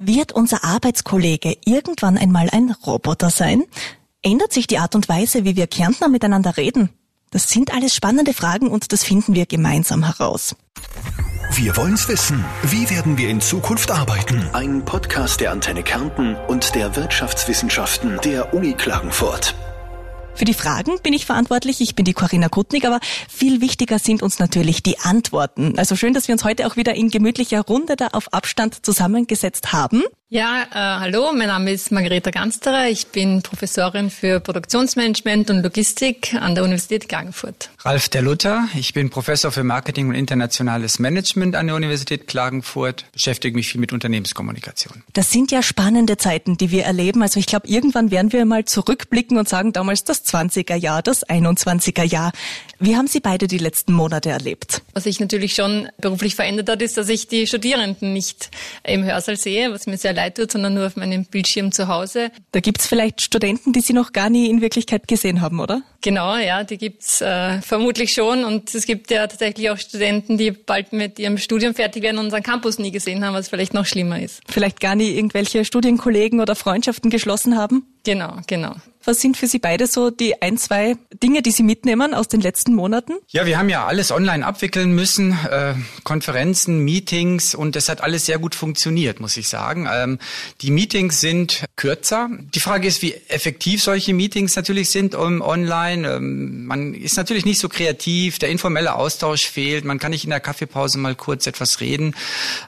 Wird unser Arbeitskollege irgendwann einmal ein Roboter sein? Ändert sich die Art und Weise, wie wir Kärntner miteinander reden? Das sind alles spannende Fragen und das finden wir gemeinsam heraus. Wir wollen's wissen. Wie werden wir in Zukunft arbeiten? Ein Podcast der Antenne Kärnten und der Wirtschaftswissenschaften der Uni Klagenfurt. Für die Fragen bin ich verantwortlich. Ich bin die Corinna Kutnik, aber viel wichtiger sind uns natürlich die Antworten. Also schön, dass wir uns heute auch wieder in gemütlicher Runde da auf Abstand zusammengesetzt haben. Ja, äh, hallo, mein Name ist Margareta Gansterer. Ich bin Professorin für Produktionsmanagement und Logistik an der Universität Klagenfurt. Ralf der Luther, ich bin Professor für Marketing und internationales Management an der Universität Klagenfurt, beschäftige mich viel mit Unternehmenskommunikation. Das sind ja spannende Zeiten, die wir erleben. Also ich glaube, irgendwann werden wir mal zurückblicken und sagen, damals das 20er Jahr, das 21er Jahr. Wie haben Sie beide die letzten Monate erlebt? Was sich natürlich schon beruflich verändert hat, ist, dass ich die Studierenden nicht im Hörsaal sehe, was mir sehr leid tut, sondern nur auf meinem Bildschirm zu Hause. Da gibt's vielleicht Studenten, die Sie noch gar nie in Wirklichkeit gesehen haben, oder? Genau, ja, die gibt's äh, vermutlich schon. Und es gibt ja tatsächlich auch Studenten, die bald mit ihrem Studium fertig werden und unseren Campus nie gesehen haben, was vielleicht noch schlimmer ist. Vielleicht gar nie irgendwelche Studienkollegen oder Freundschaften geschlossen haben? Genau, genau. Was sind für Sie beide so die ein, zwei Dinge, die Sie mitnehmen aus den letzten Monaten? Ja, wir haben ja alles online abwickeln müssen, äh, Konferenzen, Meetings und das hat alles sehr gut funktioniert, muss ich sagen. Ähm, die Meetings sind kürzer. Die Frage ist, wie effektiv solche Meetings natürlich sind um, online. Ähm, man ist natürlich nicht so kreativ, der informelle Austausch fehlt, man kann nicht in der Kaffeepause mal kurz etwas reden.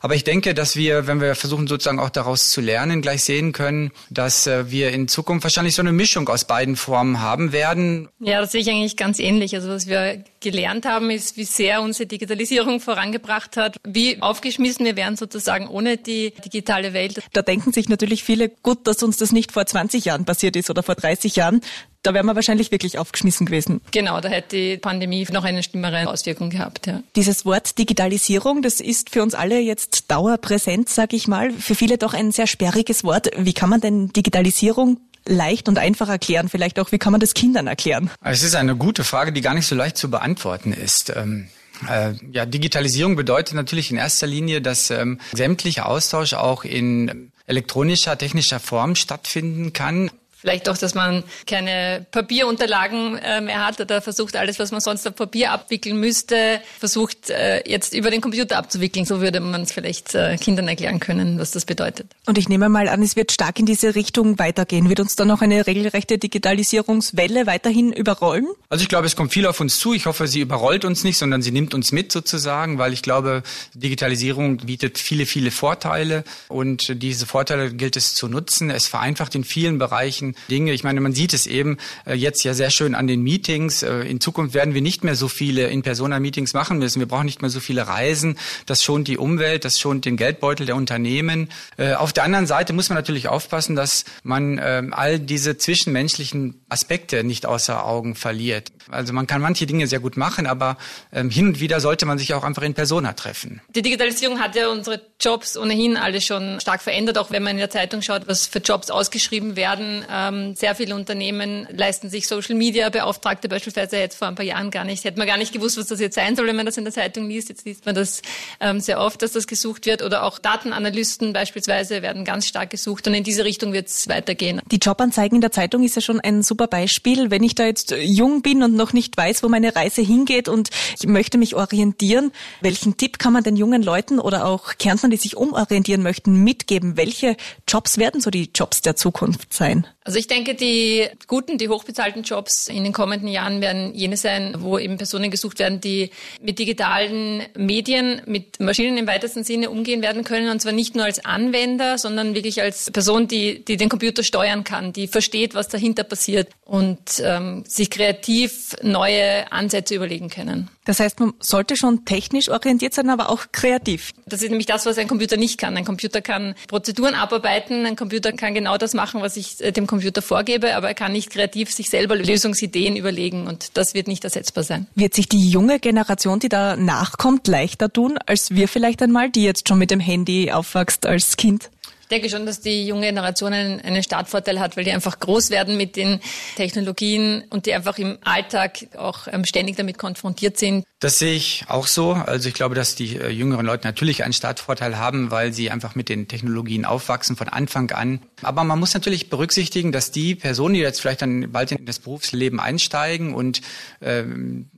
Aber ich denke, dass wir, wenn wir versuchen sozusagen auch daraus zu lernen, gleich sehen können, dass äh, wir in Zukunft wahrscheinlich so eine Mischung Mischung aus beiden Formen haben werden. Ja, das sehe ich eigentlich ganz ähnlich. Also was wir gelernt haben, ist, wie sehr unsere Digitalisierung vorangebracht hat, wie aufgeschmissen wir wären sozusagen ohne die digitale Welt. Da denken sich natürlich viele, gut, dass uns das nicht vor 20 Jahren passiert ist oder vor 30 Jahren. Da wären wir wahrscheinlich wirklich aufgeschmissen gewesen. Genau, da hätte die Pandemie noch eine schlimmere Auswirkung gehabt. Ja. Dieses Wort Digitalisierung, das ist für uns alle jetzt dauerpräsent, sage ich mal. Für viele doch ein sehr sperriges Wort. Wie kann man denn Digitalisierung leicht und einfach erklären? Vielleicht auch, wie kann man das Kindern erklären? Es ist eine gute Frage, die gar nicht so leicht zu beantworten ist. Ähm äh, ja, Digitalisierung bedeutet natürlich in erster Linie, dass ähm, sämtlicher Austausch auch in elektronischer, technischer Form stattfinden kann. Vielleicht auch, dass man keine Papierunterlagen äh, mehr hat oder versucht, alles, was man sonst auf Papier abwickeln müsste, versucht äh, jetzt über den Computer abzuwickeln. So würde man es vielleicht äh, Kindern erklären können, was das bedeutet. Und ich nehme mal an, es wird stark in diese Richtung weitergehen. Wird uns da noch eine regelrechte Digitalisierungswelle weiterhin überrollen? Also ich glaube, es kommt viel auf uns zu. Ich hoffe, sie überrollt uns nicht, sondern sie nimmt uns mit sozusagen, weil ich glaube, Digitalisierung bietet viele, viele Vorteile und diese Vorteile gilt es zu nutzen. Es vereinfacht in vielen Bereichen Dinge. Ich meine, man sieht es eben äh, jetzt ja sehr schön an den Meetings. Äh, in Zukunft werden wir nicht mehr so viele In-Persona-Meetings machen müssen. Wir brauchen nicht mehr so viele Reisen. Das schont die Umwelt, das schont den Geldbeutel der Unternehmen. Äh, auf der anderen Seite muss man natürlich aufpassen, dass man ähm, all diese zwischenmenschlichen Aspekte nicht außer Augen verliert. Also man kann manche Dinge sehr gut machen, aber ähm, hin und wieder sollte man sich auch einfach in Persona treffen. Die Digitalisierung hat ja unsere Jobs ohnehin alle schon stark verändert, auch wenn man in der Zeitung schaut, was für Jobs ausgeschrieben werden. Ähm, sehr viele Unternehmen leisten sich Social Media Beauftragte beispielsweise jetzt vor ein paar Jahren gar nicht. Hätte man gar nicht gewusst, was das jetzt sein soll, wenn man das in der Zeitung liest. Jetzt liest man das ähm, sehr oft, dass das gesucht wird. Oder auch Datenanalysten beispielsweise werden ganz stark gesucht. Und in diese Richtung wird es weitergehen. Die Jobanzeigen in der Zeitung ist ja schon ein super Beispiel. Wenn ich da jetzt jung bin und noch nicht weiß, wo meine Reise hingeht und ich möchte mich orientieren, welchen Tipp kann man den jungen Leuten oder auch Kärntnern, die sich umorientieren möchten, mitgeben? Welche Jobs werden so die Jobs der Zukunft sein? Also ich denke, die guten, die hochbezahlten Jobs in den kommenden Jahren werden jene sein, wo eben Personen gesucht werden, die mit digitalen Medien, mit Maschinen im weitesten Sinne umgehen werden können. Und zwar nicht nur als Anwender, sondern wirklich als Person, die, die den Computer steuern kann, die versteht, was dahinter passiert und ähm, sich kreativ neue Ansätze überlegen können. Das heißt, man sollte schon technisch orientiert sein, aber auch kreativ. Das ist nämlich das, was ein Computer nicht kann. Ein Computer kann Prozeduren abarbeiten, ein Computer kann genau das machen, was ich äh, dem Computer vorgebe, aber er kann nicht kreativ sich selber Lösungsideen überlegen und das wird nicht ersetzbar sein. Wird sich die junge Generation, die da nachkommt, leichter tun als wir vielleicht einmal, die jetzt schon mit dem Handy aufwächst als Kind? Ich denke schon, dass die junge Generation einen, Startvorteil hat, weil die einfach groß werden mit den Technologien und die einfach im Alltag auch ähm, ständig damit konfrontiert sind. Das sehe ich auch so. Also ich glaube, dass die äh, jüngeren Leute natürlich einen Startvorteil haben, weil sie einfach mit den Technologien aufwachsen von Anfang an. Aber man muss natürlich berücksichtigen, dass die Personen, die jetzt vielleicht dann bald in das Berufsleben einsteigen und äh,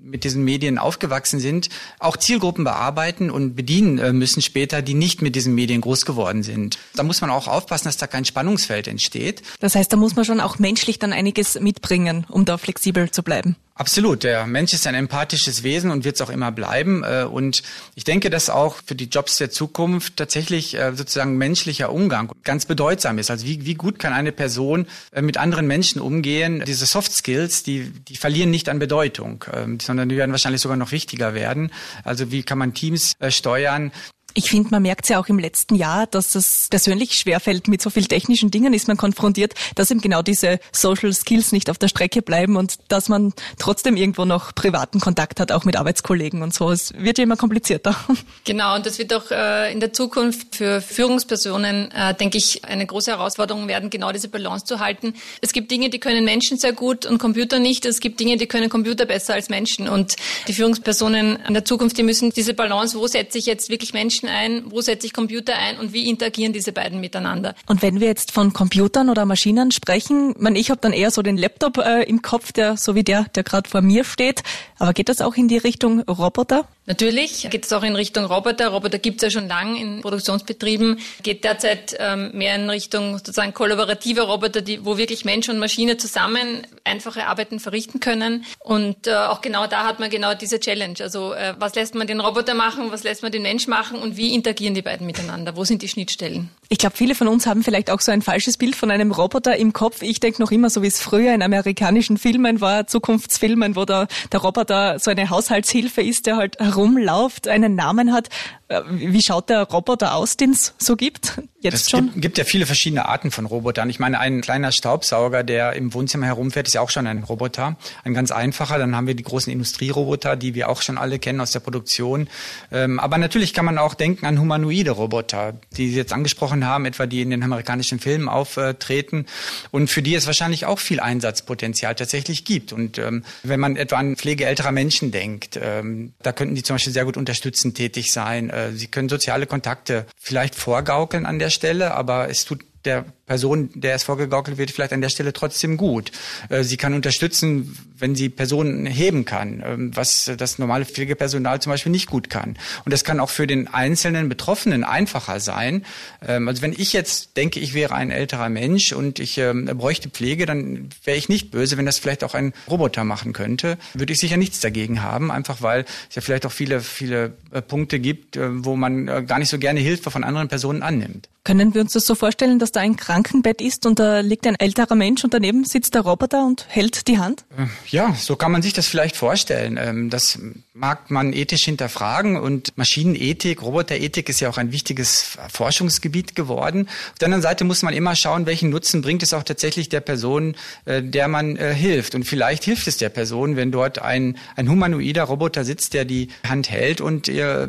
mit diesen Medien aufgewachsen sind, auch Zielgruppen bearbeiten und bedienen äh, müssen später, die nicht mit diesen Medien groß geworden sind. Da muss man auch aufpassen, dass da kein Spannungsfeld entsteht. Das heißt, da muss man schon auch menschlich dann einiges mitbringen, um da flexibel zu bleiben. Absolut. Der Mensch ist ein empathisches Wesen und wird es auch immer bleiben. Äh, und ich denke, dass auch für die Jobs der Zukunft tatsächlich äh, sozusagen menschlicher Umgang ganz bedeutsam ist. Also wie, wie gut kann eine Person mit anderen Menschen umgehen? Diese Soft Skills, die, die verlieren nicht an Bedeutung, ähm, sondern die werden wahrscheinlich sogar noch wichtiger werden. Also wie kann man Teams steuern? Ich finde, man merkt ja auch im letzten Jahr, dass es persönlich schwerfällt. Mit so viel technischen Dingen ist man konfrontiert, dass eben genau diese Social Skills nicht auf der Strecke bleiben und dass man trotzdem irgendwo noch privaten Kontakt hat, auch mit Arbeitskollegen und so. Es wird ja immer komplizierter. Genau, und das wird auch äh, in der Zukunft für Führungspersonen, äh, denke ich, eine große Herausforderung werden, genau diese Balance zu halten. Es gibt Dinge, die können Menschen sehr gut und Computer nicht. Es gibt Dinge, die können Computer besser als Menschen. Und die Führungspersonen in der Zukunft, die müssen diese Balance, wo setze ich jetzt wirklich Menschen Menschen ein, wo setze ich Computer ein und wie interagieren diese beiden miteinander. Und wenn wir jetzt von Computern oder Maschinen sprechen, man, ich habe dann eher so den Laptop äh, im Kopf, der so wie der, der gerade vor mir steht. Aber geht das auch in die Richtung Roboter? Natürlich geht es auch in Richtung Roboter. Roboter gibt es ja schon lange in Produktionsbetrieben. Geht derzeit ähm, mehr in Richtung sozusagen kollaborative Roboter, die, wo wirklich Mensch und Maschine zusammen einfache Arbeiten verrichten können. Und äh, auch genau da hat man genau diese Challenge. Also äh, was lässt man den Roboter machen, was lässt man den Mensch machen und wie interagieren die beiden miteinander? Wo sind die Schnittstellen? Ich glaube, viele von uns haben vielleicht auch so ein falsches Bild von einem Roboter im Kopf. Ich denke noch immer, so wie es früher in amerikanischen Filmen war, Zukunftsfilmen, wo der, der Roboter so eine Haushaltshilfe ist, der halt herumläuft, einen Namen hat. Äh, wie schaut der Roboter aus, den es so gibt? Jetzt es schon? Gibt, gibt ja viele verschiedene Arten von Robotern. Ich meine, ein kleiner Staubsauger, der im Wohnzimmer herumfährt, ist ja auch schon ein Roboter. Ein ganz einfacher. Dann haben wir die großen Industrieroboter, die wir auch schon alle kennen aus der Produktion. Ähm, aber natürlich kann man auch denken an humanoide Roboter, die Sie jetzt angesprochen haben, etwa die in den amerikanischen Filmen auftreten und für die es wahrscheinlich auch viel Einsatzpotenzial tatsächlich gibt. Und ähm, wenn man etwa an Pflege älterer Menschen denkt, ähm, da könnten die zum Beispiel sehr gut unterstützend tätig sein äh, sie können soziale Kontakte vielleicht vorgaukeln an der Stelle, aber es tut der Person, der es vorgegaukelt wird, vielleicht an der Stelle trotzdem gut. Äh, sie kann unterstützen, wenn sie Personen heben kann, ähm, was das normale Pflegepersonal zum Beispiel nicht gut kann. Und das kann auch für den einzelnen Betroffenen einfacher sein. Ähm, also wenn ich jetzt denke, ich wäre ein älterer Mensch und ich ähm, bräuchte Pflege, dann wäre ich nicht böse, wenn das vielleicht auch ein Roboter machen könnte. Würde ich sicher nichts dagegen haben, einfach weil es ja vielleicht auch viele, viele äh, Punkte gibt, äh, wo man gar nicht so gerne Hilfe von anderen Personen annimmt. Können wir uns das so vorstellen, dass da ein Krankenbett ist und da liegt ein älterer Mensch und daneben sitzt der Roboter und hält die Hand? Äh, ja, so kann man sich das vielleicht vorstellen. Ähm, das mag man ethisch hinterfragen und Maschinenethik, Roboterethik ist ja auch ein wichtiges Forschungsgebiet geworden. Auf der anderen Seite muss man immer schauen, welchen Nutzen bringt es auch tatsächlich der Person, äh, der man äh, hilft. Und vielleicht hilft es der Person, wenn dort ein, ein humanoider Roboter sitzt, der die Hand hält und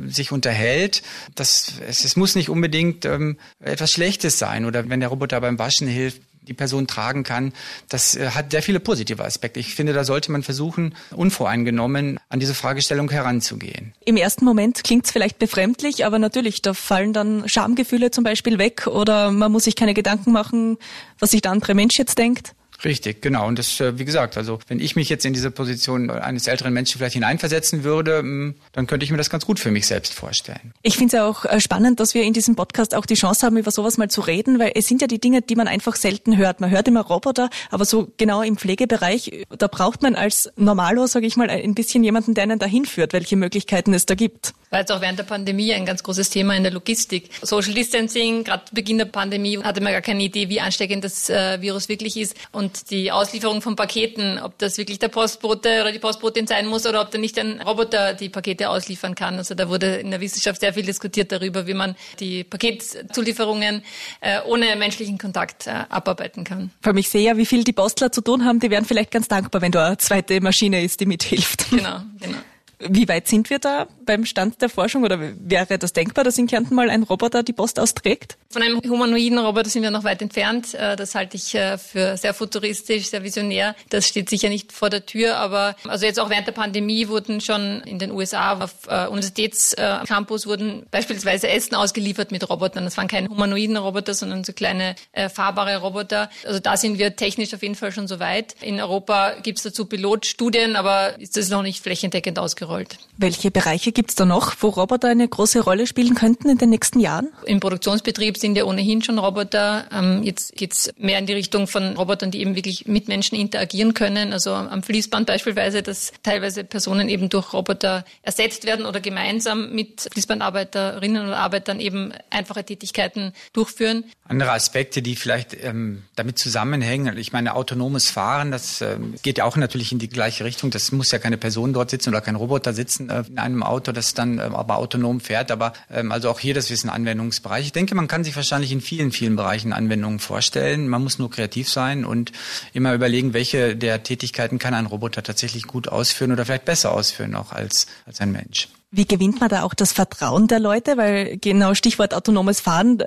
sich unterhält. Das, es, es muss nicht unbedingt ähm, etwas Schlechtes sein oder wenn der Roboter beim Waschen hilft, die Person tragen kann. Das äh, hat sehr viele positive Aspekte. Ich finde, da sollte man versuchen, unvoreingenommen an diese Fragestellung heranzugehen. Im ersten Moment klingt es vielleicht befremdlich, aber natürlich, da fallen dann Schamgefühle zum Beispiel weg oder man muss sich keine Gedanken machen, was sich der andere Mensch jetzt denkt. Richtig, genau. Und das, äh, wie gesagt, also wenn ich mich jetzt in diese Position eines älteren Menschen vielleicht hineinversetzen würde, mm, dann könnte ich mir das ganz gut für mich selbst vorstellen. Ich finde es ja auch äh, spannend, dass wir in diesem Podcast auch die Chance haben, über sowas mal zu reden, weil es sind ja die Dinge, die man einfach selten hört. Man hört immer Roboter, aber so genau im Pflegebereich, da braucht man als Normalo, sage ich mal, ein bisschen jemanden, der einen dahin führt, welche Möglichkeiten es da gibt. War jetzt auch während der Pandemie ein ganz großes Thema in der Logistik. Social Distancing, gerade zu Beginn der Pandemie hatte man gar keine Idee, wie ansteckend das äh, Virus wirklich ist. Und die Auslieferung von Paketen, ob das wirklich der Postbote oder die Postbotin sein muss oder ob da nicht ein Roboter die Pakete ausliefern kann. Also da wurde in der Wissenschaft sehr viel diskutiert darüber, wie man die Paketzulieferungen äh, ohne menschlichen Kontakt äh, abarbeiten kann. Vor allem ich sehe ja, wie viel die Postler zu tun haben. Die wären vielleicht ganz dankbar, wenn da eine zweite Maschine ist, die mithilft. Genau, genau. Wie weit sind wir da beim Stand der Forschung oder wäre das denkbar, dass in Kärnten mal ein Roboter die Post austrägt? Von einem humanoiden Roboter sind wir noch weit entfernt. Äh, das halte ich äh, für sehr futuristisch, sehr visionär. Das steht sicher nicht vor der Tür, aber also jetzt auch während der Pandemie wurden schon in den USA auf äh, Universitätscampus wurden beispielsweise Essen ausgeliefert mit Robotern. Das waren keine humanoiden Roboter, sondern so kleine fahrbare Roboter. Also da sind wir technisch auf jeden Fall schon so weit. In Europa gibt es dazu Pilotstudien, aber ist das noch nicht flächendeckend ausgerollt. Welche Bereiche gibt es da noch, wo Roboter eine große Rolle spielen könnten in den nächsten Jahren? Im Produktionsbetrieb sind ja ohnehin schon Roboter. Ähm, jetzt geht's mehr in die Richtung von Robotern, die eben wirklich mit Menschen interagieren können. Also am Fließband beispielsweise, dass teilweise Personen eben durch Roboter ersetzt werden oder gemeinsam mit Fließbandarbeiterinnen oder Arbeitern eben einfache Tätigkeiten durchführen. Andere Aspekte, die vielleicht ähm, damit zusammenhängen. Ich meine, autonomes Fahren, das ähm, geht ja auch natürlich in die gleiche Richtung. Das muss ja keine Person dort sitzen oder kein Roboter sitzen äh, in einem Auto, das dann ähm, aber autonom fährt. Aber ähm, also auch hier das Wissen Anwendungsbereich. Ich denke, man kann sich wahrscheinlich in vielen, vielen Bereichen Anwendungen vorstellen. Man muss nur kreativ sein und immer überlegen, welche der Tätigkeiten kann ein Roboter tatsächlich gut ausführen oder vielleicht besser ausführen auch als, als ein Mensch. Wie gewinnt man da auch das Vertrauen der Leute? Weil genau Stichwort autonomes Fahren.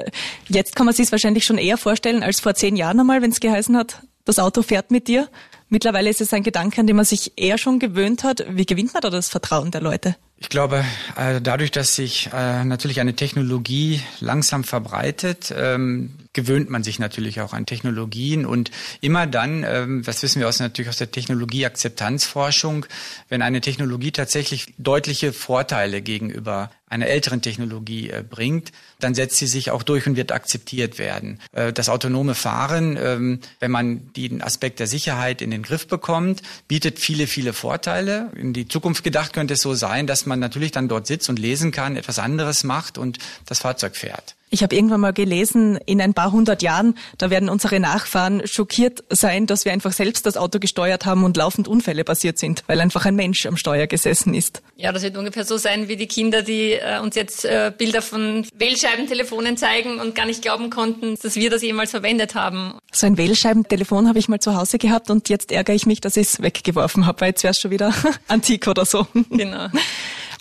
Jetzt kann man sich es wahrscheinlich schon eher vorstellen als vor zehn Jahren einmal, wenn es geheißen hat, das Auto fährt mit dir. Mittlerweile ist es ein Gedanke, an den man sich eher schon gewöhnt hat. Wie gewinnt man da das Vertrauen der Leute? Ich glaube, äh, dadurch, dass sich äh, natürlich eine Technologie langsam verbreitet, ähm, gewöhnt man sich natürlich auch an Technologien und immer dann, ähm, das wissen wir aus, natürlich aus der Technologieakzeptanzforschung, wenn eine Technologie tatsächlich deutliche Vorteile gegenüber einer älteren Technologie äh, bringt, dann setzt sie sich auch durch und wird akzeptiert werden. Äh, das autonome Fahren, ähm, wenn man den Aspekt der Sicherheit in den Griff bekommt, bietet viele, viele Vorteile. In die Zukunft gedacht könnte es so sein, dass man natürlich dann dort sitzt und lesen kann, etwas anderes macht und das Fahrzeug fährt. Ich habe irgendwann mal gelesen, in ein paar hundert Jahren, da werden unsere Nachfahren schockiert sein, dass wir einfach selbst das Auto gesteuert haben und laufend Unfälle passiert sind, weil einfach ein Mensch am Steuer gesessen ist. Ja, das wird ungefähr so sein wie die Kinder, die äh, uns jetzt äh, Bilder von Wählscheibentelefonen zeigen und gar nicht glauben konnten, dass wir das jemals verwendet haben. So ein Wählscheibentelefon habe ich mal zu Hause gehabt und jetzt ärgere ich mich, dass ich es weggeworfen habe, weil jetzt wäre es schon wieder antik oder so. Genau.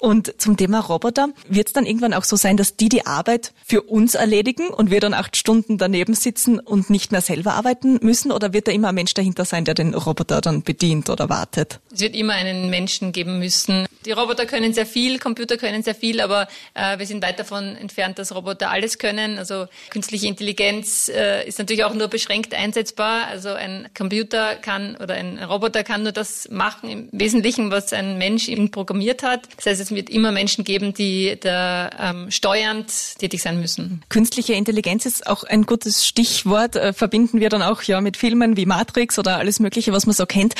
Und zum Thema Roboter wird es dann irgendwann auch so sein, dass die die Arbeit für uns erledigen und wir dann acht Stunden daneben sitzen und nicht mehr selber arbeiten müssen? Oder wird da immer ein Mensch dahinter sein, der den Roboter dann bedient oder wartet? Es wird immer einen Menschen geben müssen. Die Roboter können sehr viel, Computer können sehr viel, aber äh, wir sind weit davon entfernt, dass Roboter alles können. Also künstliche Intelligenz äh, ist natürlich auch nur beschränkt einsetzbar. Also ein Computer kann oder ein Roboter kann nur das machen im Wesentlichen, was ein Mensch ihn programmiert hat. Das heißt, es wird immer Menschen geben, die da ähm, steuernd tätig sein müssen. Künstliche Intelligenz ist auch ein gutes Stichwort. Äh, verbinden wir dann auch ja mit Filmen wie Matrix oder alles Mögliche, was man so kennt.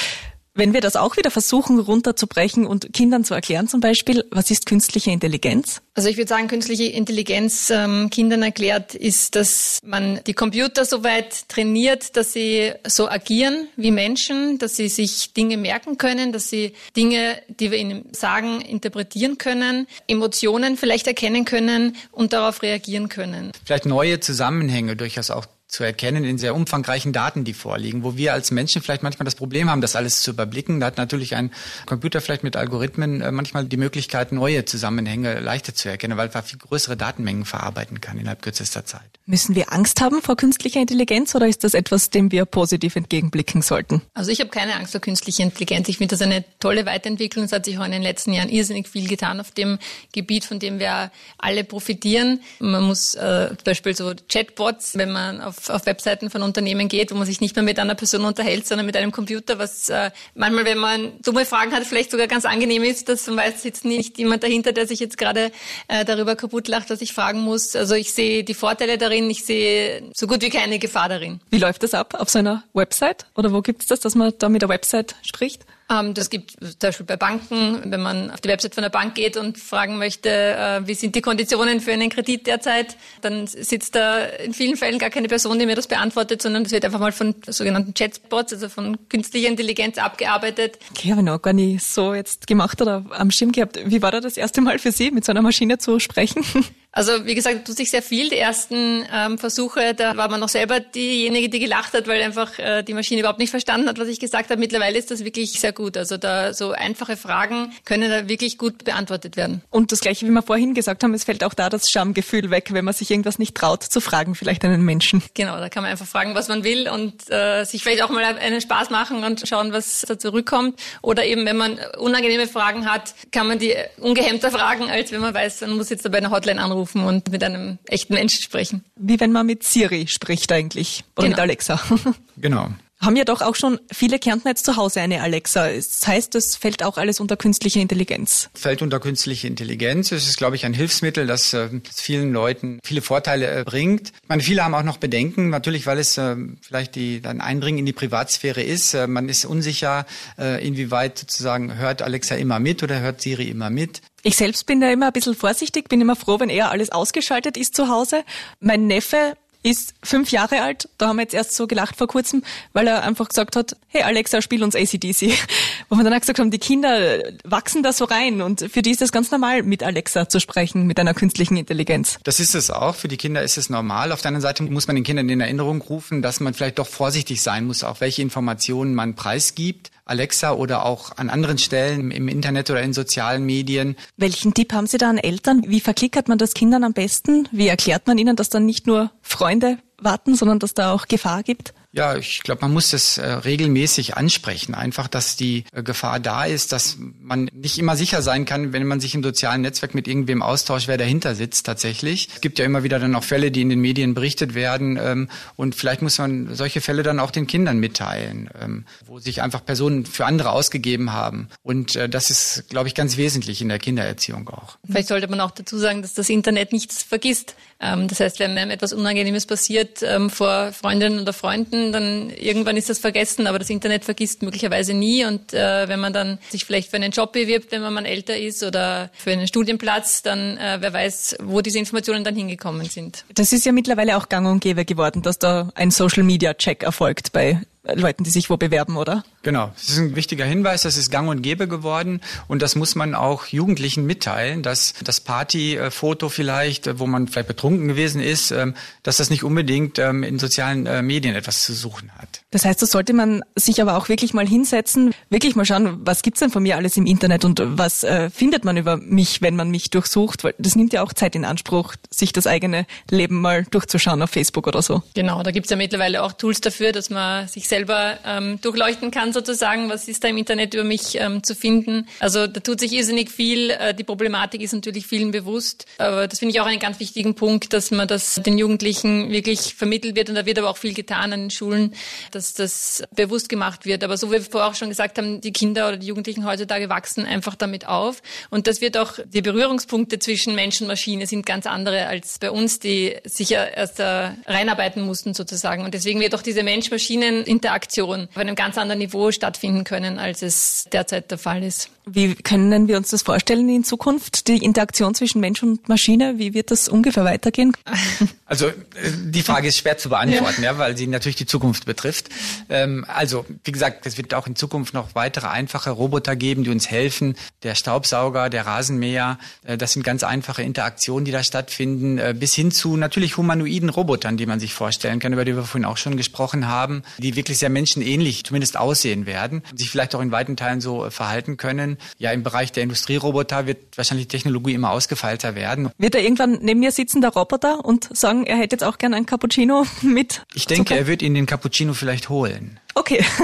Wenn wir das auch wieder versuchen runterzubrechen und Kindern zu erklären zum Beispiel, was ist künstliche Intelligenz? Also ich würde sagen, künstliche Intelligenz ähm, Kindern erklärt ist, dass man die Computer so weit trainiert, dass sie so agieren wie Menschen, dass sie sich Dinge merken können, dass sie Dinge, die wir ihnen sagen, interpretieren können, Emotionen vielleicht erkennen können und darauf reagieren können. Vielleicht neue Zusammenhänge durchaus auch zu erkennen in sehr umfangreichen Daten, die vorliegen, wo wir als Menschen vielleicht manchmal das Problem haben, das alles zu überblicken. Da hat natürlich ein Computer vielleicht mit Algorithmen äh, manchmal die Möglichkeit, neue Zusammenhänge leichter zu erkennen, weil er viel größere Datenmengen verarbeiten kann innerhalb kürzester Zeit. Müssen wir Angst haben vor künstlicher Intelligenz oder ist das etwas, dem wir positiv entgegenblicken sollten? Also ich habe keine Angst vor künstlicher Intelligenz. Ich finde das eine tolle Weiterentwicklung. Es hat sich auch in den letzten Jahren irrsinnig viel getan auf dem Gebiet, von dem wir alle profitieren. Man muss äh, zum Beispiel so Chatbots, wenn man auf Webseiten von Unternehmen geht, wo man sich nicht mehr mit einer Person unterhält, sondern mit einem Computer, was äh, manchmal, wenn man dumme Fragen hat, vielleicht sogar ganz angenehm ist, dass man weiß, sitzt nicht jemand dahinter, der sich jetzt gerade äh, darüber kaputt lacht, was ich fragen muss. Also ich sehe die Vorteile darin, ich sehe so gut wie keine Gefahr darin. Wie läuft das ab auf so einer Website? Oder wo gibt es das, dass man da mit der Website spricht? Ähm, das gibt zum Beispiel bei Banken, wenn man auf die Website von der Bank geht und fragen möchte, äh, wie sind die Konditionen für einen Kredit derzeit, dann sitzt da in vielen Fällen gar keine Person, die mir das beantwortet, sondern das wird einfach mal von sogenannten Chatbots, also von künstlicher Intelligenz abgearbeitet. Okay, habe ich noch gar nicht so jetzt gemacht oder am Schirm gehabt. Wie war da das erste Mal für Sie, mit so einer Maschine zu sprechen? Also wie gesagt, tut sich sehr viel. Die ersten ähm, Versuche, da war man noch selber diejenige, die gelacht hat, weil einfach äh, die Maschine überhaupt nicht verstanden hat, was ich gesagt habe. Mittlerweile ist das wirklich sehr gut. Also da so einfache Fragen können da wirklich gut beantwortet werden. Und das gleiche, wie wir vorhin gesagt haben, es fällt auch da das Schamgefühl weg, wenn man sich irgendwas nicht traut zu fragen, vielleicht einen Menschen. Genau, da kann man einfach fragen, was man will und äh, sich vielleicht auch mal einen Spaß machen und schauen, was da zurückkommt. Oder eben, wenn man unangenehme Fragen hat, kann man die ungehemmter fragen, als wenn man weiß, man muss jetzt dabei eine Hotline anrufen und mit einem echten Menschen sprechen. Wie wenn man mit Siri spricht eigentlich oder genau. mit Alexa. genau haben ja doch auch schon viele Kärntner jetzt zu Hause eine Alexa. Das heißt, das fällt auch alles unter künstliche Intelligenz. Fällt unter künstliche Intelligenz. Es ist, glaube ich, ein Hilfsmittel, das, äh, das vielen Leuten viele Vorteile äh, bringt. Ich meine, viele haben auch noch Bedenken, natürlich, weil es äh, vielleicht die, ein Eindringen in die Privatsphäre ist. Man ist unsicher, inwieweit sozusagen hört Alexa immer mit oder hört Siri immer mit. Ich selbst bin da immer ein bisschen vorsichtig, bin immer froh, wenn eher alles ausgeschaltet ist zu Hause. Mein Neffe ist fünf Jahre alt. Da haben wir jetzt erst so gelacht vor kurzem, weil er einfach gesagt hat, hey Alexa, spiel uns ACDC. Wo wir dann auch gesagt haben, die Kinder wachsen da so rein und für die ist es ganz normal, mit Alexa zu sprechen, mit einer künstlichen Intelligenz. Das ist es auch. Für die Kinder ist es normal. Auf der anderen Seite muss man den Kindern in Erinnerung rufen, dass man vielleicht doch vorsichtig sein muss, auch welche Informationen man preisgibt. Alexa oder auch an anderen Stellen im Internet oder in sozialen Medien. Welchen Tipp haben Sie da an Eltern? Wie verklickert man das Kindern am besten? Wie erklärt man ihnen, dass dann nicht nur Freunde warten, sondern dass da auch Gefahr gibt? Ja, ich glaube, man muss das äh, regelmäßig ansprechen. Einfach, dass die äh, Gefahr da ist, dass man nicht immer sicher sein kann, wenn man sich im sozialen Netzwerk mit irgendwem austauscht, wer dahinter sitzt tatsächlich. Es gibt ja immer wieder dann auch Fälle, die in den Medien berichtet werden. Ähm, und vielleicht muss man solche Fälle dann auch den Kindern mitteilen, ähm, wo sich einfach Personen für andere ausgegeben haben. Und äh, das ist, glaube ich, ganz wesentlich in der Kindererziehung auch. Vielleicht sollte man auch dazu sagen, dass das Internet nichts vergisst. Ähm, das heißt, wenn einem etwas Unangenehmes passiert ähm, vor Freundinnen oder Freunden, dann irgendwann ist das vergessen, aber das Internet vergisst möglicherweise nie. Und äh, wenn man dann sich vielleicht für einen Job bewirbt, wenn man mal älter ist oder für einen Studienplatz, dann äh, wer weiß, wo diese Informationen dann hingekommen sind. Das ist ja mittlerweile auch gang und gäbe geworden, dass da ein Social-Media-Check erfolgt bei Leuten, die sich wo bewerben, oder? Genau, das ist ein wichtiger Hinweis, das ist gang und gäbe geworden und das muss man auch Jugendlichen mitteilen, dass das Partyfoto vielleicht, wo man vielleicht betrunken gewesen ist, ähm, dass das nicht unbedingt ähm, in sozialen äh, Medien etwas zu suchen hat. Das heißt, da sollte man sich aber auch wirklich mal hinsetzen, wirklich mal schauen, was gibt's denn von mir alles im Internet und was äh, findet man über mich, wenn man mich durchsucht, weil das nimmt ja auch Zeit in Anspruch, sich das eigene Leben mal durchzuschauen auf Facebook oder so. Genau, da gibt's ja mittlerweile auch Tools dafür, dass man sich selber ähm, durchleuchten kann sozusagen, was ist da im Internet über mich ähm, zu finden. Also da tut sich irrsinnig viel. Äh, die Problematik ist natürlich vielen bewusst. Aber das finde ich auch einen ganz wichtigen Punkt, dass man das den Jugendlichen wirklich vermittelt wird. Und da wird aber auch viel getan an den Schulen, dass das bewusst gemacht wird. Aber so wie wir vorher auch schon gesagt haben, die Kinder oder die Jugendlichen heutzutage wachsen einfach damit auf. Und das wird auch, die Berührungspunkte zwischen Mensch und Maschine sind ganz andere als bei uns, die sich ja erst äh, reinarbeiten mussten sozusagen. Und deswegen wird auch diese Mensch-Maschinen Interaktion auf einem ganz anderen Niveau stattfinden können, als es derzeit der Fall ist. Wie können wir uns das vorstellen in Zukunft, die Interaktion zwischen Mensch und Maschine? Wie wird das ungefähr weitergehen? Also äh, die Frage ist schwer zu beantworten, ja, ja weil sie natürlich die Zukunft betrifft. Ähm, also wie gesagt, es wird auch in Zukunft noch weitere einfache Roboter geben, die uns helfen. Der Staubsauger, der Rasenmäher, äh, das sind ganz einfache Interaktionen, die da stattfinden, äh, bis hin zu natürlich humanoiden Robotern, die man sich vorstellen kann, über die wir vorhin auch schon gesprochen haben, die wirklich sehr menschenähnlich zumindest aussehen werden und sich vielleicht auch in weiten Teilen so verhalten können. Ja, im Bereich der Industrieroboter wird wahrscheinlich die Technologie immer ausgefeilter werden. Wird er irgendwann neben mir sitzen, der Roboter, und sagen, er hätte jetzt auch gern ein Cappuccino mit? Ich denke, Zucker? er wird Ihnen den Cappuccino vielleicht holen. Okay.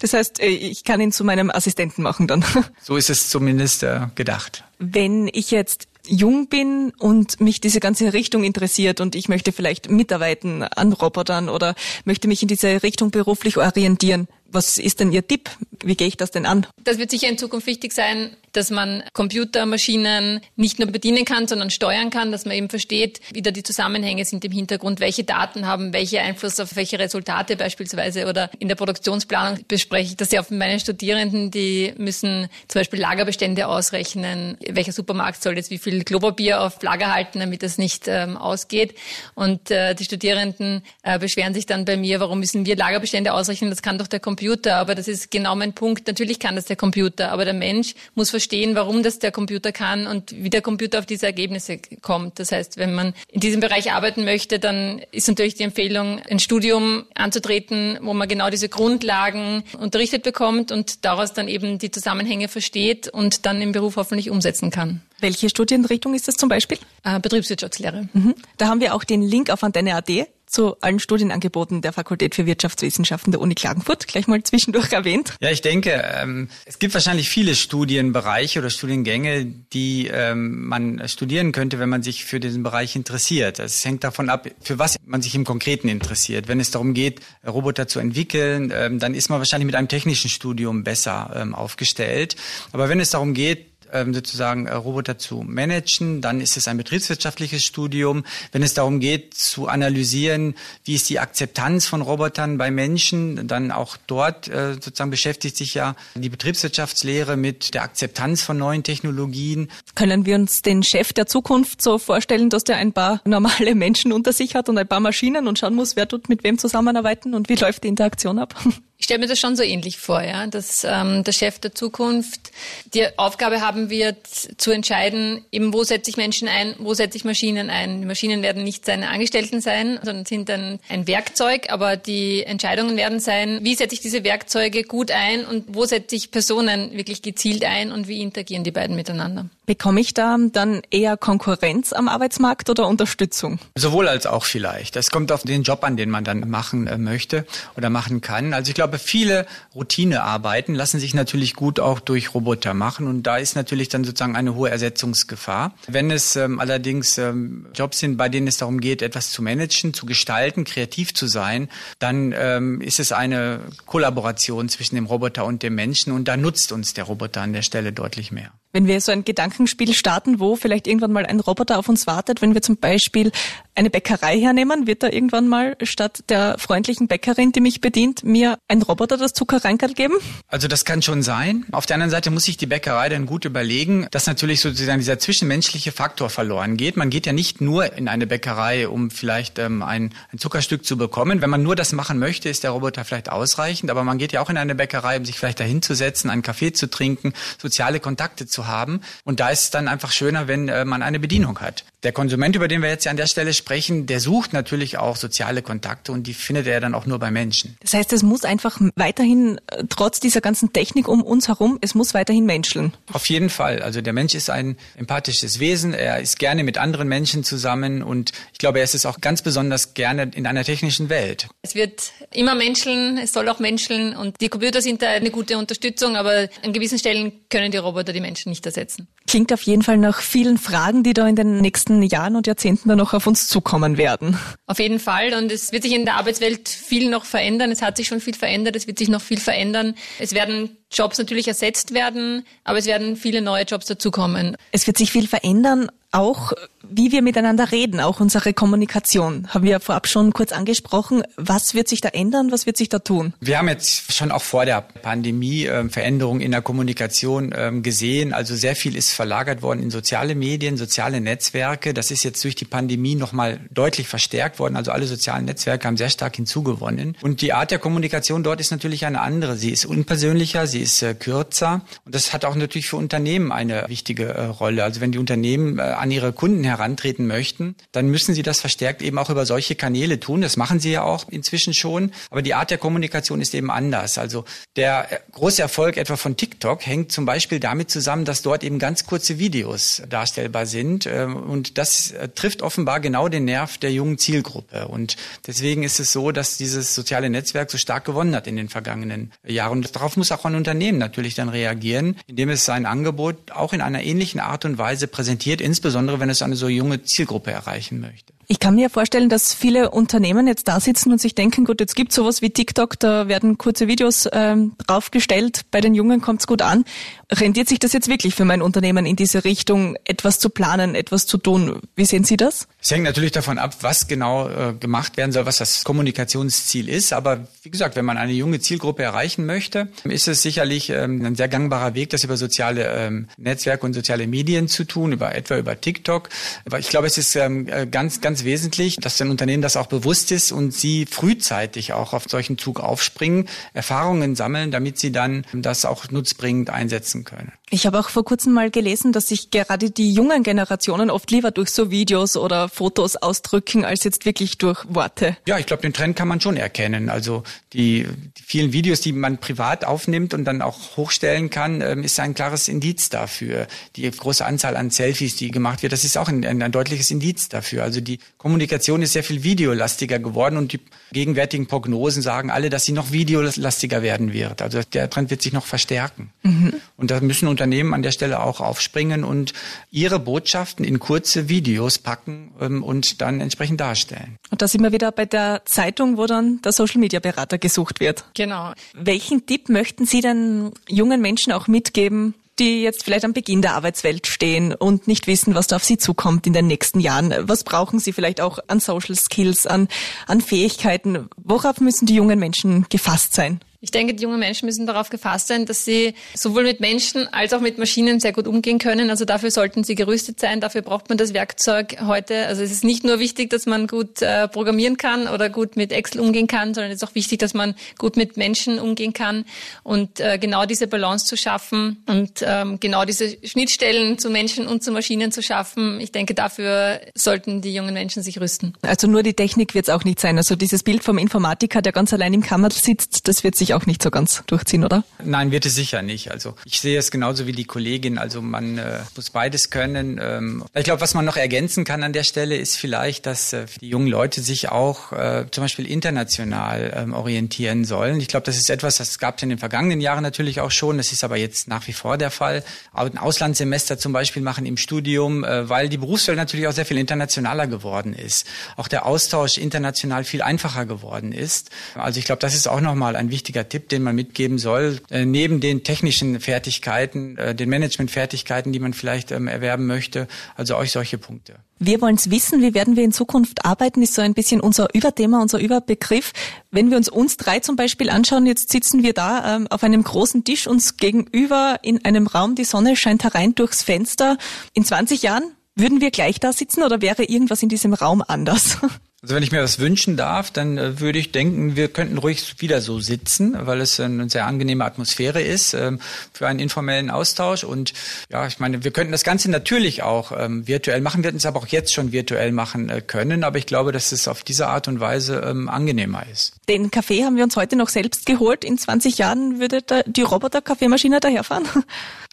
Das heißt, äh, ich kann ihn zu meinem Assistenten machen dann. So ist es zumindest äh, gedacht. Wenn ich jetzt jung bin und mich diese ganze Richtung interessiert und ich möchte vielleicht mitarbeiten an Robotern oder möchte mich in diese Richtung beruflich orientieren, was ist denn Ihr Tipp? Wie gehe ich das denn an? Das wird sicher in Zukunft wichtig sein, dass man Computermaschinen nicht nur bedienen kann, sondern steuern kann, dass man eben versteht, wie da die Zusammenhänge sind im Hintergrund, welche Daten haben welche Einfluss auf welche Resultate beispielsweise oder in der Produktionsplanung bespreche ich das ja auch mit meinen Studierenden, die müssen zum Beispiel Lagerbestände ausrechnen, welcher Supermarkt soll jetzt wie viel Klopapier auf Lager halten, damit das nicht ähm, ausgeht und äh, die Studierenden äh, beschweren sich dann bei mir, warum müssen wir Lagerbestände ausrechnen, das kann doch der Computer Computer, aber das ist genau mein Punkt. Natürlich kann das der Computer, aber der Mensch muss verstehen, warum das der Computer kann und wie der Computer auf diese Ergebnisse kommt. Das heißt, wenn man in diesem Bereich arbeiten möchte, dann ist natürlich die Empfehlung, ein Studium anzutreten, wo man genau diese Grundlagen unterrichtet bekommt und daraus dann eben die Zusammenhänge versteht und dann im Beruf hoffentlich umsetzen kann. Welche Studienrichtung ist das zum Beispiel? Äh, Betriebswirtschaftslehre. Mhm. Da haben wir auch den Link auf Antenne.at zu allen Studienangeboten der Fakultät für Wirtschaftswissenschaften der Uni Klagenfurt, gleich mal zwischendurch erwähnt. Ja, ich denke, ähm, es gibt wahrscheinlich viele Studienbereiche oder Studiengänge, die ähm, man studieren könnte, wenn man sich für diesen Bereich interessiert. Es hängt davon ab, für was man sich im Konkreten interessiert. Wenn es darum geht, Roboter zu entwickeln, ähm, dann ist man wahrscheinlich mit einem technischen Studium besser aufgestellt. Aber wenn es darum geht, sozusagen äh, Roboter zu managen. Dann ist es ein betriebswirtschaftliches Studium. Wenn es darum geht, zu analysieren, wie ist die Akzeptanz von Robotern bei Menschen, dann auch dort äh, sozusagen beschäftigt sich ja die Betriebswirtschaftslehre mit der Akzeptanz von neuen Technologien. Können wir uns den Chef der Zukunft so vorstellen, dass der ein paar normale Menschen unter sich hat und ein paar Maschinen und schauen muss, wer tut mit wem zusammenarbeiten und wie läuft die Interaktion ab? Ich stelle mir das schon so ähnlich vor, ja, dass ähm, der Chef der Zukunft die Aufgabe haben wird, zu entscheiden, eben wo setze ich Menschen ein, wo setze ich Maschinen ein. Die Maschinen werden nicht seine Angestellten sein, sondern sind dann ein Werkzeug, aber die Entscheidungen werden sein, wie setze ich diese Werkzeuge gut ein und wo setze ich Personen wirklich gezielt ein und wie interagieren die beiden miteinander. Bekomme ich da dann eher Konkurrenz am Arbeitsmarkt oder Unterstützung? Sowohl als auch vielleicht. Das kommt auf den Job an, den man dann machen äh, möchte oder machen kann. Also ich glaube, viele Routinearbeiten lassen sich natürlich gut auch durch Roboter machen und da ist natürlich dann sozusagen eine hohe Ersetzungsgefahr. Wenn es ähm, allerdings ähm, Jobs sind, bei denen es darum geht, etwas zu managen, zu gestalten, kreativ zu sein, dann ähm, ist es eine Kollaboration zwischen dem Roboter und dem Menschen und da nutzt uns der Roboter an der Stelle deutlich mehr. Wenn wir so ein Gedankenspiel starten, wo vielleicht irgendwann mal ein Roboter auf uns wartet, wenn wir zum Beispiel eine Bäckerei hernehmen, wird da irgendwann mal statt der freundlichen Bäckerin, die mich bedient, mir ein Roboter das Zuckerreinkerl geben? Also das kann schon sein. Auf der anderen Seite muss sich die Bäckerei dann gut überlegen, dass natürlich sozusagen dieser zwischenmenschliche Faktor verloren geht. Man geht ja nicht nur in eine Bäckerei, um vielleicht ähm, ein, ein Zuckerstück zu bekommen. Wenn man nur das machen möchte, ist der Roboter vielleicht ausreichend, aber man geht ja auch in eine Bäckerei, um sich vielleicht dahin zu setzen, einen Kaffee zu trinken, soziale Kontakte zu haben. Und da ist es dann einfach schöner, wenn äh, man eine Bedienung hat. Der Konsument, über den wir jetzt ja an der Stelle sprechen, der sucht natürlich auch soziale Kontakte und die findet er dann auch nur bei Menschen. Das heißt, es muss einfach weiterhin, äh, trotz dieser ganzen Technik um uns herum, es muss weiterhin menscheln. Auf jeden Fall. Also der Mensch ist ein empathisches Wesen. Er ist gerne mit anderen Menschen zusammen und ich glaube, er ist es auch ganz besonders gerne in einer technischen Welt. Es wird immer menscheln, es soll auch menscheln und die Computer sind da eine gute Unterstützung, aber an gewissen Stellen können die Roboter die Menschen nicht ersetzen setzen. Klingt auf jeden Fall nach vielen Fragen, die da in den nächsten Jahren und Jahrzehnten dann noch auf uns zukommen werden. Auf jeden Fall. Und es wird sich in der Arbeitswelt viel noch verändern. Es hat sich schon viel verändert. Es wird sich noch viel verändern. Es werden Jobs natürlich ersetzt werden, aber es werden viele neue Jobs dazukommen. Es wird sich viel verändern, auch wie wir miteinander reden, auch unsere Kommunikation. Haben wir vorab schon kurz angesprochen. Was wird sich da ändern? Was wird sich da tun? Wir haben jetzt schon auch vor der Pandemie äh, Veränderungen in der Kommunikation äh, gesehen. Also sehr viel ist verlagert worden in soziale Medien, soziale Netzwerke. Das ist jetzt durch die Pandemie nochmal deutlich verstärkt worden. Also alle sozialen Netzwerke haben sehr stark hinzugewonnen. Und die Art der Kommunikation dort ist natürlich eine andere. Sie ist unpersönlicher, sie ist äh, kürzer. Und das hat auch natürlich für Unternehmen eine wichtige äh, Rolle. Also wenn die Unternehmen äh, an ihre Kunden herantreten möchten, dann müssen sie das verstärkt eben auch über solche Kanäle tun. Das machen sie ja auch inzwischen schon. Aber die Art der Kommunikation ist eben anders. Also der große Erfolg etwa von TikTok hängt zum Beispiel damit zusammen, dass dort eben ganz kurze Videos darstellbar sind. Ähm, und das äh, trifft offenbar genau den Nerv der jungen Zielgruppe. Und deswegen ist es so, dass dieses soziale Netzwerk so stark gewonnen hat in den vergangenen Jahren. Und darauf muss auch ein Unternehmen natürlich dann reagieren, indem es sein Angebot auch in einer ähnlichen Art und Weise präsentiert, insbesondere wenn es eine so junge Zielgruppe erreichen möchte. Ich kann mir vorstellen, dass viele Unternehmen jetzt da sitzen und sich denken, gut, jetzt gibt sowas wie TikTok, da werden kurze Videos ähm, draufgestellt, bei den Jungen kommt's gut an. Rendiert sich das jetzt wirklich für mein Unternehmen in diese Richtung, etwas zu planen, etwas zu tun? Wie sehen Sie das? Es hängt natürlich davon ab, was genau äh, gemacht werden soll, was das Kommunikationsziel ist. Aber wie gesagt, wenn man eine junge Zielgruppe erreichen möchte, ist es sicherlich ähm, ein sehr gangbarer Weg, das über soziale ähm, Netzwerke und soziale Medien zu tun, über etwa über TikTok. Aber ich glaube, es ist ähm, äh, ganz, ganz ganz wesentlich, dass den Unternehmen das auch bewusst ist und sie frühzeitig auch auf solchen Zug aufspringen, Erfahrungen sammeln, damit sie dann das auch nutzbringend einsetzen können. Ich habe auch vor kurzem mal gelesen, dass sich gerade die jungen Generationen oft lieber durch so Videos oder Fotos ausdrücken, als jetzt wirklich durch Worte. Ja, ich glaube, den Trend kann man schon erkennen. Also die, die vielen Videos, die man privat aufnimmt und dann auch hochstellen kann, ähm, ist ein klares Indiz dafür. Die große Anzahl an Selfies, die gemacht wird, das ist auch ein, ein, ein deutliches Indiz dafür. Also die Kommunikation ist sehr viel videolastiger geworden und die gegenwärtigen Prognosen sagen alle, dass sie noch videolastiger werden wird. Also der Trend wird sich noch verstärken. Mhm. Und da müssen Unternehmen an der Stelle auch aufspringen und ihre Botschaften in kurze Videos packen ähm, und dann entsprechend darstellen. Und da sind wir wieder bei der Zeitung, wo dann der Social Media Berater gesucht wird. Genau. Welchen Tipp möchten Sie denn jungen Menschen auch mitgeben, die jetzt vielleicht am Beginn der Arbeitswelt stehen und nicht wissen, was da auf sie zukommt in den nächsten Jahren. Was brauchen sie vielleicht auch an Social Skills, an, an Fähigkeiten? Worauf müssen die jungen Menschen gefasst sein? Ich denke, die jungen Menschen müssen darauf gefasst sein, dass sie sowohl mit Menschen als auch mit Maschinen sehr gut umgehen können. Also dafür sollten sie gerüstet sein. Dafür braucht man das Werkzeug heute. Also es ist nicht nur wichtig, dass man gut äh, programmieren kann oder gut mit Excel umgehen kann, sondern es ist auch wichtig, dass man gut mit Menschen umgehen kann und äh, genau diese Balance zu schaffen und ähm, genau diese Schnittstellen zu Menschen und zu Maschinen zu schaffen. Ich denke, dafür sollten die jungen Menschen sich rüsten. Also nur die Technik wird es auch nicht sein. Also dieses Bild vom Informatiker, der ganz allein im Kammer sitzt, das wird sich sich auch nicht so ganz durchziehen, oder? Nein, wird es sicher nicht. Also ich sehe es genauso wie die Kollegin. Also man äh, muss beides können. Ähm, ich glaube, was man noch ergänzen kann an der Stelle ist vielleicht, dass äh, die jungen Leute sich auch äh, zum Beispiel international ähm, orientieren sollen. Ich glaube, das ist etwas, das gab es in den vergangenen Jahren natürlich auch schon. Das ist aber jetzt nach wie vor der Fall. Aber ein Auslandssemester zum Beispiel machen im Studium, äh, weil die Berufswelt natürlich auch sehr viel internationaler geworden ist. Auch der Austausch international viel einfacher geworden ist. Also ich glaube, das ist auch nochmal ein wichtiger wichtiger Tipp, den man mitgeben soll. Äh, neben den technischen Fertigkeiten, äh, den Managementfertigkeiten, die man vielleicht ähm, erwerben möchte, also euch solche Punkte. Wir wollen es wissen, wie werden wir in Zukunft arbeiten, ist so ein bisschen unser Überthema, unser Überbegriff. Wenn wir uns uns drei zum Beispiel anschauen, jetzt sitzen wir da ähm, auf einem großen Tisch uns gegenüber in einem Raum, die Sonne scheint herein durchs Fenster. In 20 Jahren würden wir gleich da sitzen oder wäre irgendwas in diesem Raum anders? Also wenn ich mir was wünschen darf, dann äh, würde ich denken, wir könnten ruhig wieder so sitzen, weil es eine sehr angenehme Atmosphäre ist ähm, für einen informellen Austausch. Und ja, ich meine, wir könnten das Ganze natürlich auch ähm, virtuell machen, wir hätten es aber auch jetzt schon virtuell machen äh, können. Aber ich glaube, dass es auf diese Art und Weise ähm, angenehmer ist. Den Kaffee haben wir uns heute noch selbst geholt. In 20 Jahren würde die Roboter-Kaffeemaschine daherfahren.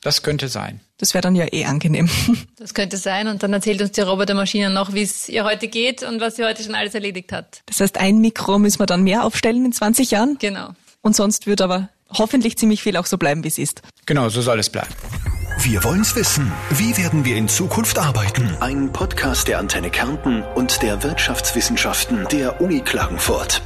Das könnte sein. Das wäre dann ja eh angenehm. Das könnte sein. Und dann erzählt uns die Robotermaschine noch, wie es ihr heute geht und was sie heute schon alles erledigt hat. Das heißt, ein Mikro müssen wir dann mehr aufstellen in 20 Jahren? Genau. Und sonst wird aber hoffentlich ziemlich viel auch so bleiben, wie es ist. Genau, so soll es bleiben. Wir wollen's wissen. Wie werden wir in Zukunft arbeiten? Ein Podcast der Antenne Kärnten und der Wirtschaftswissenschaften der Uni Klagenfurt.